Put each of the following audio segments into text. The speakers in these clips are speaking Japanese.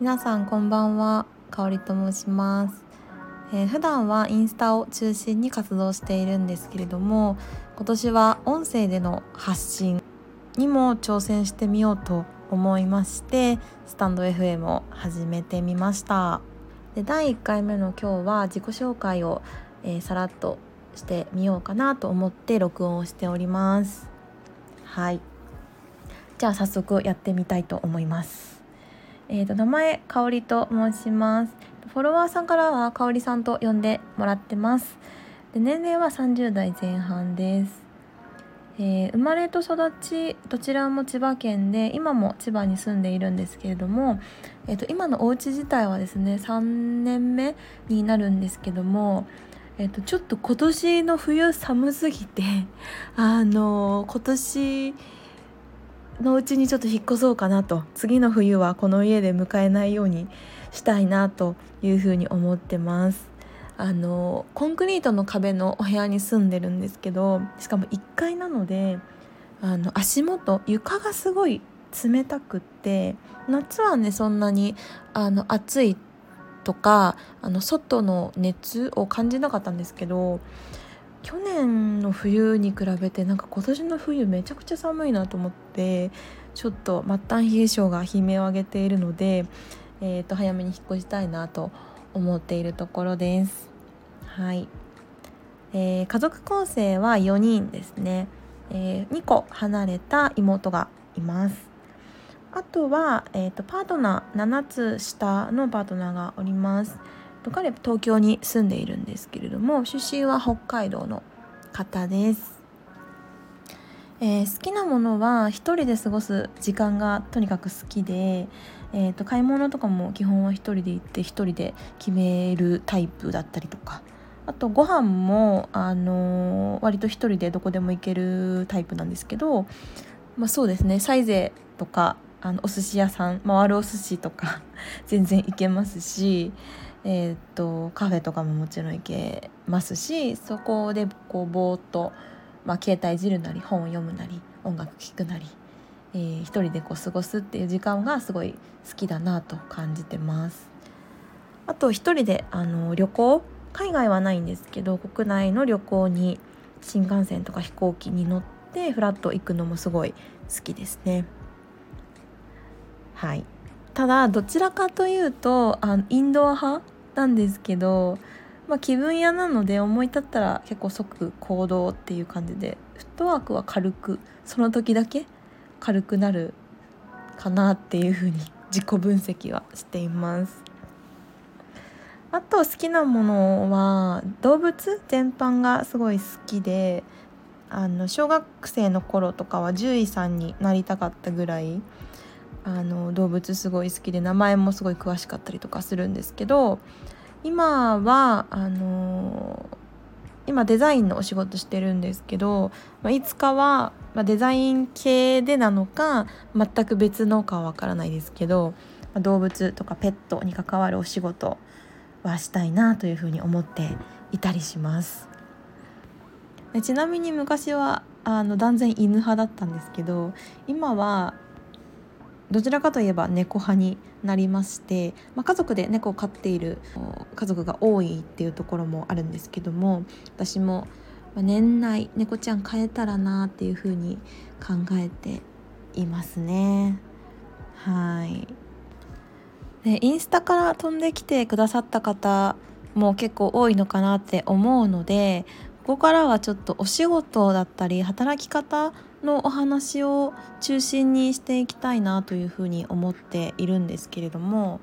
皆さんこんばんはかおりと申します、えー、普段はインスタを中心に活動しているんですけれども今年は音声での発信にも挑戦してみようと思いましてスタンド FM を始めてみました。で第1回目の今日は自己紹介を、えー、さらっとしてみようかなと思って録音をしております。はい。じゃあ早速やってみたいと思います。えーと、名前かおりと申します。フォロワーさんからはかおりさんと呼んでもらってます。で年齢は30代前半です。えー、生まれと育ちどちらも千葉県で今も千葉に住んでいるんですけれども、えーと、今のお家自体はですね3年目になるんですけども、えーと、ちょっと今年の冬寒すぎて あの、今年のうちにちょっと引っ越そうかなと次の冬はこの家で迎えないようにしたいなというふうに思ってます。あのコンクリートの壁のお部屋に住んでるんですけどしかも1階なのであの足元床がすごい冷たくって夏はねそんなにあの暑いとかあの外の熱を感じなかったんですけど去年の冬に比べてなんか今年の冬めちゃくちゃ寒いなと思ってちょっと末端冷え性が悲鳴を上げているので、えー、と早めに引っ越したいなと思っているところです。はい、えー、家族構成は4人ですね、えー、2個離れた妹がいます。あとは、えーと、パートナー7つ下のパートナーがおります。彼は東京に住んでいるんですけれども出身は北海道の方です。えー、好きなものは一人で過ごす時間がとにかく好きで、えーと、買い物とかも基本は一人で行って一人で決めるタイプだったりとか。あとご飯も、あのー、割と一人でどこでも行けるタイプなんですけど、まあ、そうですね。サイゼとかあのお寿司屋さん回るお寿司とか 全然行けますし、えーとカフェとかももちろん行けますしそこでこうぼーっと。まあ、携帯いじるなり本を読むなり音楽聴くなり、えー、一人でこう過ごすっていう時間がすごい好きだなと感じてます。あと一人であの旅行海外はないんですけど国内の旅行に新幹線とか飛行機に乗ってフラッと行くのもすごい好きですね。はいただどちらかというとあのインドア派なんですけどまあ、気分屋なので思い立ったら結構即行動っていう感じでフットワークは軽くその時だけ軽くなるかなっていうふうに 自己分析はしています。あと好きなものは動物全般がすごい好きであの小学生の頃とかは獣医さんになりたかったぐらいあの動物すごい好きで名前もすごい詳しかったりとかするんですけど今はあの、今デザインのお仕事してるんですけど、まあ、いつかは、まあ、デザイン系でなのか全く別のかはわからないですけど、まあ、動物とかペットに関わるお仕事はしたいなというふうに思っていたりします。ちなみに昔はあの断然犬派だったんですけど今はどちらかといえば猫派になりまして、まあ、家族で猫を飼っている家族が多いっていうところもあるんですけども私も年内猫ちゃん飼えたらなっていうふうに考えていますね。はいでインスタから飛んできてくださった方も結構多いのかなって思うのでここからはちょっとお仕事だったり働き方のお話を中心にしていきたいなというふうに思っているんですけれども、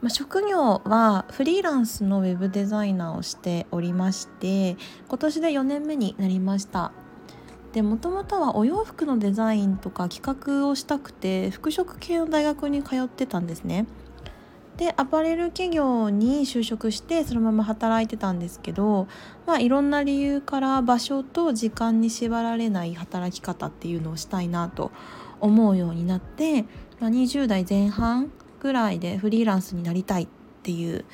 まあ、職業はフリーランスのウェブデザイナーをしておりまして今年で4年目になりました。でもともとはお洋服のデザインとか企画をしたくて服飾系の大学に通ってたんですね。でアパレル企業に就職してそのまま働いてたんですけど、まあ、いろんな理由から場所と時間に縛られない働き方っていうのをしたいなと思うようになって、まあ、20代前半ぐらいでフリーランスになりたいっていう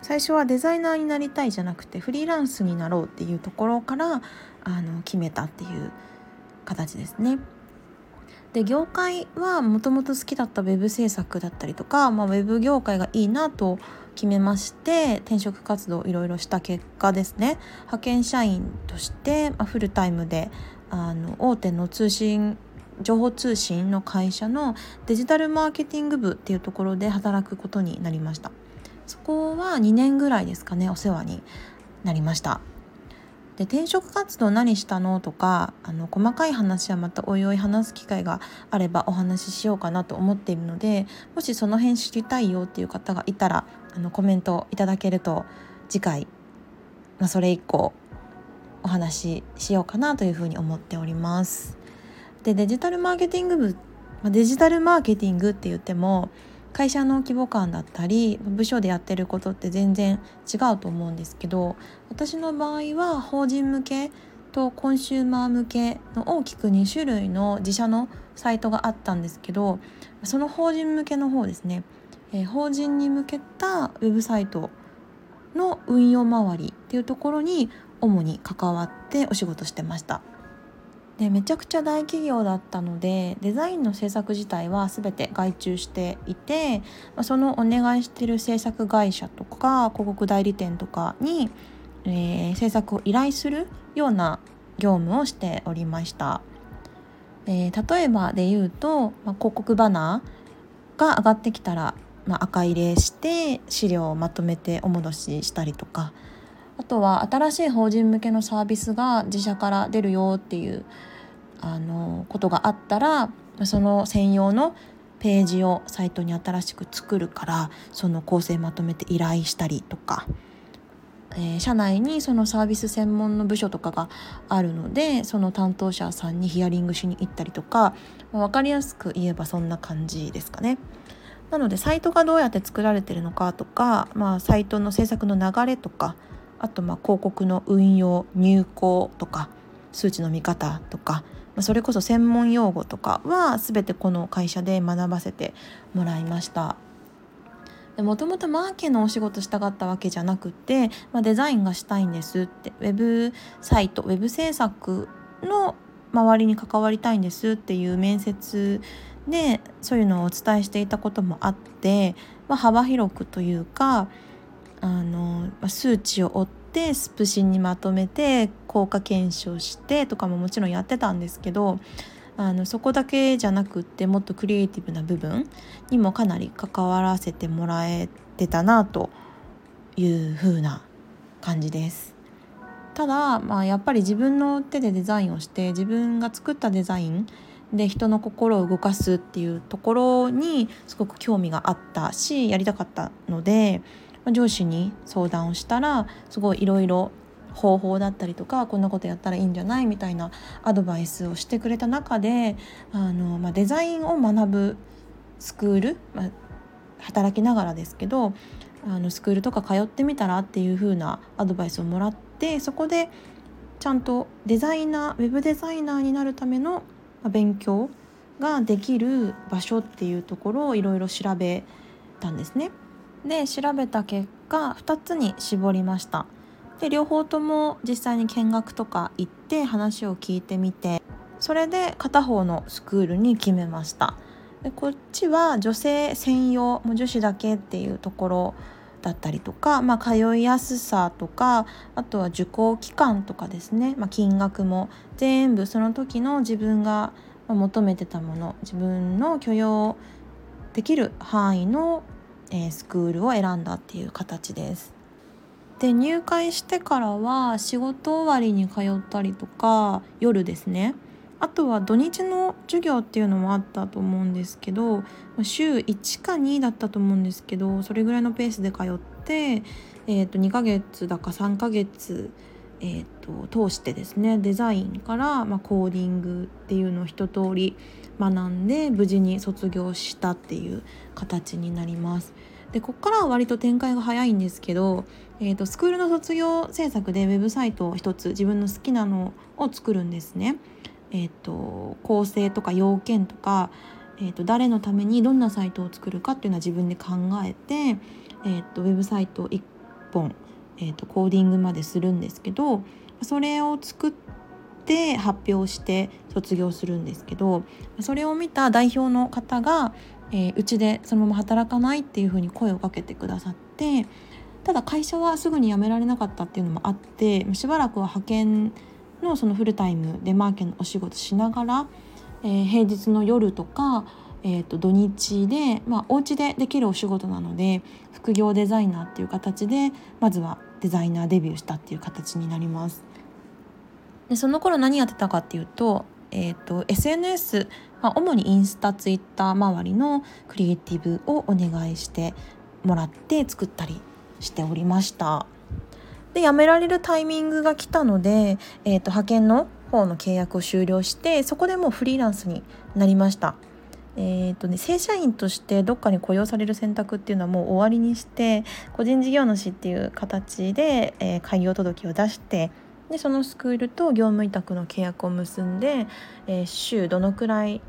最初はデザイナーになりたいじゃなくてフリーランスになろうっていうところからあの決めたっていう形ですね。で業界はもともと好きだった web 制作だったりとか、まあ、web 業界がいいなと決めまして転職活動いろいろした結果ですね。派遣社員として、フルタイムであの大手の通信情報通信の会社のデジタルマーケティング部っていうところで働くことになりました。そこは2年ぐらいですかねお世話になりました。で転職活動何したのとかあの細かい話はまたおいおい話す機会があればお話ししようかなと思っているのでもしその辺知りたいよっていう方がいたらあのコメントいただけると次回、まあ、それ以降お話ししようかなというふうに思っております。でデジタルマーケティング部、まあ、デジタルマーケティングって言っても会社の規模感だったり部署でやってることって全然違うと思うんですけど私の場合は法人向けとコンシューマー向けの大きく2種類の自社のサイトがあったんですけどその法人向けの方ですね、えー、法人に向けたウェブサイトの運用周りっていうところに主に関わってお仕事してました。でめちゃくちゃ大企業だったのでデザインの制作自体は全て外注していてそのお願いしてる制作会社とか広告代理店とかに、えー、制作を依頼するような業務をしておりました。えー、例えばで言うと、まあ、広告バナーが上がってきたら、まあ、赤入れして資料をまとめてお戻ししたりとかあとは新しい法人向けのサービスが自社から出るよっていうあのことがあったらその専用のページをサイトに新しく作るからその構成まとめて依頼したりとか、えー、社内にそのサービス専門の部署とかがあるのでその担当者さんにヒアリングしに行ったりとか、ま、分かりやすく言えばそんな感じですかね。なのでサイトがどうやって作られてるのかとか、まあ、サイトの制作の流れとかあとまあ広告の運用入稿とか数値の見方とかまそれこそ専門用語とかは全てこの会社で学ばせてもらいました。もともとマーケのお仕事したかったわけじゃなくて、まあ、デザインがしたいんですってウェブサイトウェブ制作の周りに関わりたいんですっていう面接でそういうのをお伝えしていたこともあって、まあ、幅広くというかあの数値を追ってスプシンにまとめて効果検証してとかももちろんやってたんですけどあのそこだけじゃなくってもっとクリエイティブな部分にもかなり関わらせてもらえてたなという風な感じです。ただ、まあ、やっぱり自分の手でデザインをして自分が作ったデザインで人の心を動かすっていうところにすごく興味があったしやりたかったので上司に相談をしたらすごいいろいろ方法だったりとかこんなことやったらいいんじゃないみたいなアドバイスをしてくれた中であの、まあ、デザインを学ぶスクール、まあ、働きながらですけどあのスクールとか通ってみたらっていう風なアドバイスをもらってそこでちゃんとデザイナーウェブデザイナーになるための勉強ができる場所っていうところをいろいろ調べたんですね。で調べた結果2つに絞りました。で両方とも実際に見学とか行って話を聞いてみてそれで片方のスクールに決めました。でこっちは女性専用もう女子だけっていうところだったりとか、まあ、通いやすさとかあとは受講期間とかですね、まあ、金額も全部その時の自分が求めてたもの自分の許容できる範囲のえ、スクールを選んだっていう形です。で入会してからは仕事終わりに通ったりとか夜ですねあとは土日の授業っていうのもあったと思うんですけど週1か2だったと思うんですけどそれぐらいのペースで通って、えー、と2ヶ月だか3ヶ月、えー、と通してですねデザインから、まあ、コーディングっていうのを一通り学んで無事に卒業したっていう形になります。でここからは割と展開が早いんですけど、えーと、スクールの卒業制作でウェブサイトを一つ自分の好きなのを作るんですね。えーと、構成とか要件とか、えーと、誰のためにどんなサイトを作るかっていうのは自分で考えて、えー、とウェブサイト1本、えー、とコーディングまでするんですけどそれを作って発表して卒業するんですけどそれを見た代表の方がえー、うちでそのまま働かないっていうふうに声をかけてくださってただ会社はすぐに辞められなかったっていうのもあってしばらくは派遣のそのフルタイムでマーケのお仕事しながら、えー、平日の夜とか、えー、と土日で、まあ、お家でできるお仕事なので副業デザイナーっていう形でまずはデザイナーデビューしたっていう形になります。でその頃何やってたかっていうと,、えーと SNS まあ、主にインスタツイッター周りのクリエイティブをお願いしてもらって作ったりしておりました。で辞められるタイミングが来たので、えーと、派遣の方の契約を終了してそこでもうフリーランスになりました。えーとね、正社員としてどっかに雇用される選択っていうのはもう終わりにして個人事業主っていう形で、えー、開業届を出してでそのスクールと業務委託の契約を結んで、えー、週どのくらい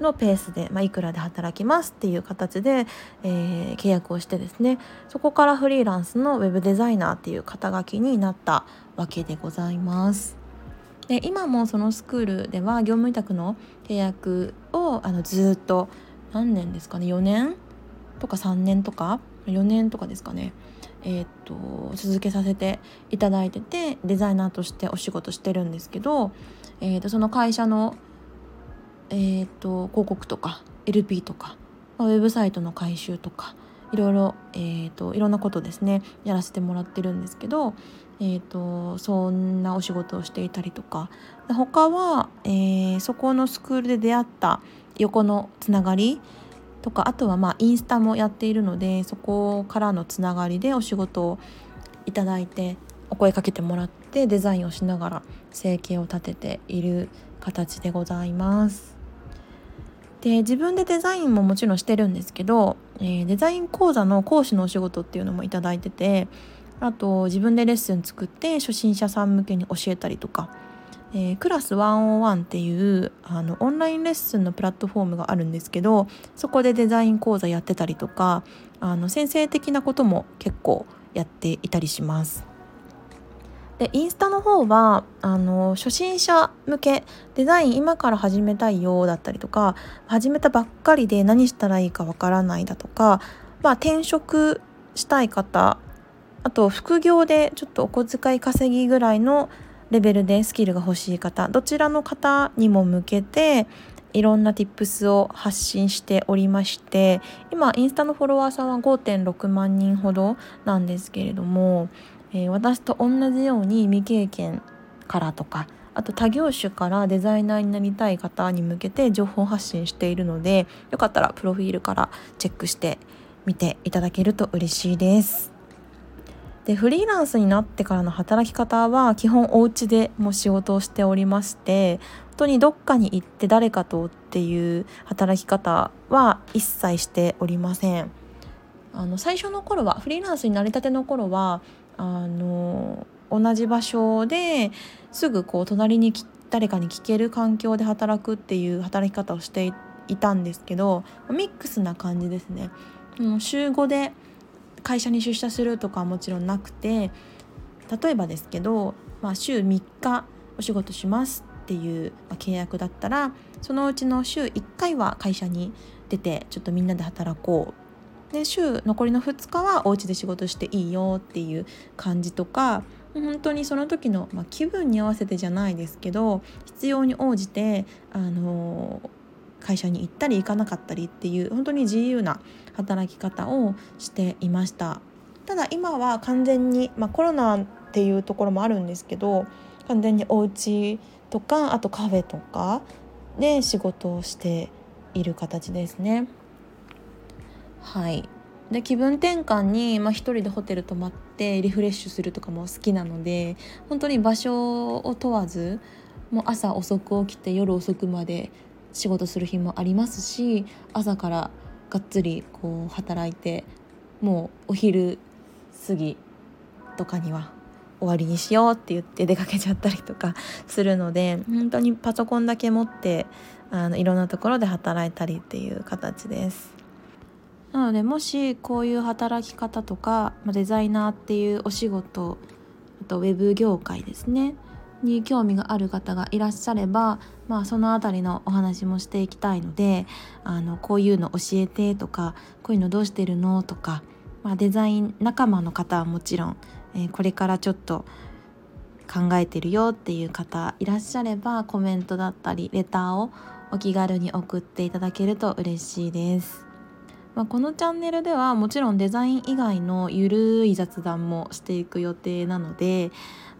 のペースで、まあ、いくらで働きますっていう形で、えー、契約をしてですねそこからフリーランスのウェブデザイナーっていう肩書きになったわけでございます。で今もそのスクールでは業務委託の契約をあのずっと何年ですかね4年とか3年とか4年とかですかねえー、っと続けさせていただいててデザイナーとしてお仕事してるんですけど、えー、っとその会社の、えー、っと広告とか LP とか、ウェブサイトの改修とかいろいろ、えーと、いろんなことですねやらせてもらってるんですけど、えーと、そんなお仕事をしていたりとか他は、えー、そこのスクールで出会った横のつながりとかあとはまあインスタもやっているのでそこからのつながりでお仕事をいただいてお声かけてもらってデザインをしながら生計を立てている形でございます。で自分でデザインももちろんしてるんですけど、えー、デザイン講座の講師のお仕事っていうのも頂いててあと自分でレッスン作って初心者さん向けに教えたりとかえー、クラス101っていうあのオンラインレッスンのプラットフォームがあるんですけどそこでデザイン講座やってたりとかあの先生的なことも結構やっていたりします。でインスタの方はあの初心者向けデザイン今から始めたいよだったりとか始めたばっかりで何したらいいかわからないだとか、まあ、転職したい方あと副業でちょっとお小遣い稼ぎぐらいのレベルでスキルが欲しい方どちらの方にも向けていろんな tips を発信しておりまして今インスタのフォロワーさんは5.6万人ほどなんですけれども、えー、私と同じように未経験からとかあと他業種からデザイナーになりたい方に向けて情報発信しているのでよかったらプロフィールからチェックしてみていただけると嬉しいです。でフリーランスになってからの働き方は基本お家でも仕事をしておりまして本当にどっかに行って誰かとっていう働き方は一切しておりません。あの最初の頃はフリーランスになりたての頃はあの同じ場所ですぐこう隣に誰かに聞ける環境で働くっていう働き方をしていたんですけどミックスな感じですね。週5で会社に出社するとかはもちろんなくて例えばですけど、まあ、週3日お仕事しますっていう契約だったらそのうちの週1回は会社に出てちょっとみんなで働こうで週残りの2日はお家で仕事していいよっていう感じとか本当にその時の、まあ、気分に合わせてじゃないですけど必要に応じてあの会社に行ったり行かなかったりっていう本当に自由な働き方をしていました。ただ今は完全に、まあ、コロナっていうところもあるんですけど完全にお家とかあとカフェとかで仕事をしている形ですね。はいで気分転換に、まあ、一人でホテル泊まってリフレッシュするとかも好きなので本当に場所を問わずもう朝遅く起きて夜遅くまで仕事する日もありますし朝からがっつりこう働いてもうお昼過ぎとかには終わりにしようって言って出かけちゃったりとか するので本当にパソコンだけ持ってあのいろんなところで働いたりっていう形です。なのでもしこういう働き方とかデザイナーっていうお仕事あとウェブ業界ですねに興味がある方がいらっしゃれば、まあ、その辺りのお話もしていきたいのであのこういうの教えてとかこういうのどうしてるのとか、まあ、デザイン仲間の方はもちろん、えー、これからちょっと考えてるよっていう方いらっしゃればコメントだったりレターをお気軽に送っていただけると嬉しいです。まあ、このチャンネルではもちろんデザイン以外のゆるい雑談もしていく予定なので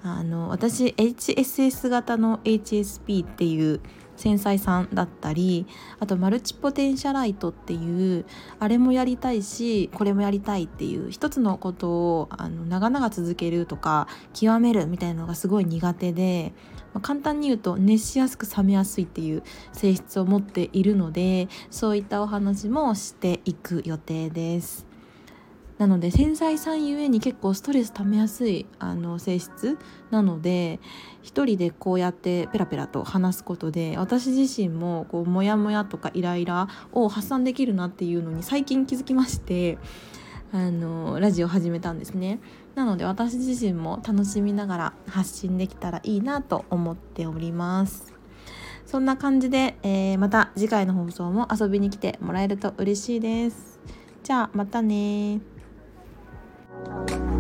あの私 HSS 型の HSP っていう繊細さんだったりあとマルチポテンシャライトっていうあれもやりたいしこれもやりたいっていう一つのことをあの長々続けるとか極めるみたいなのがすごい苦手で、まあ、簡単に言うと熱しやすく冷めやすいっていう性質を持っているのでそういったお話もしていく予定です。なので繊細さんゆえに結構ストレス溜めやすいあの性質なので一人でこうやってペラペラと話すことで私自身もこうモヤモヤとかイライラを発散できるなっていうのに最近気づきましてあのラジオ始めたんですねなので私自身も楽しみながら発信できたらいいなと思っておりますそんな感じで、えー、また次回の放送も遊びに来てもらえると嬉しいですじゃあまたね Thank you.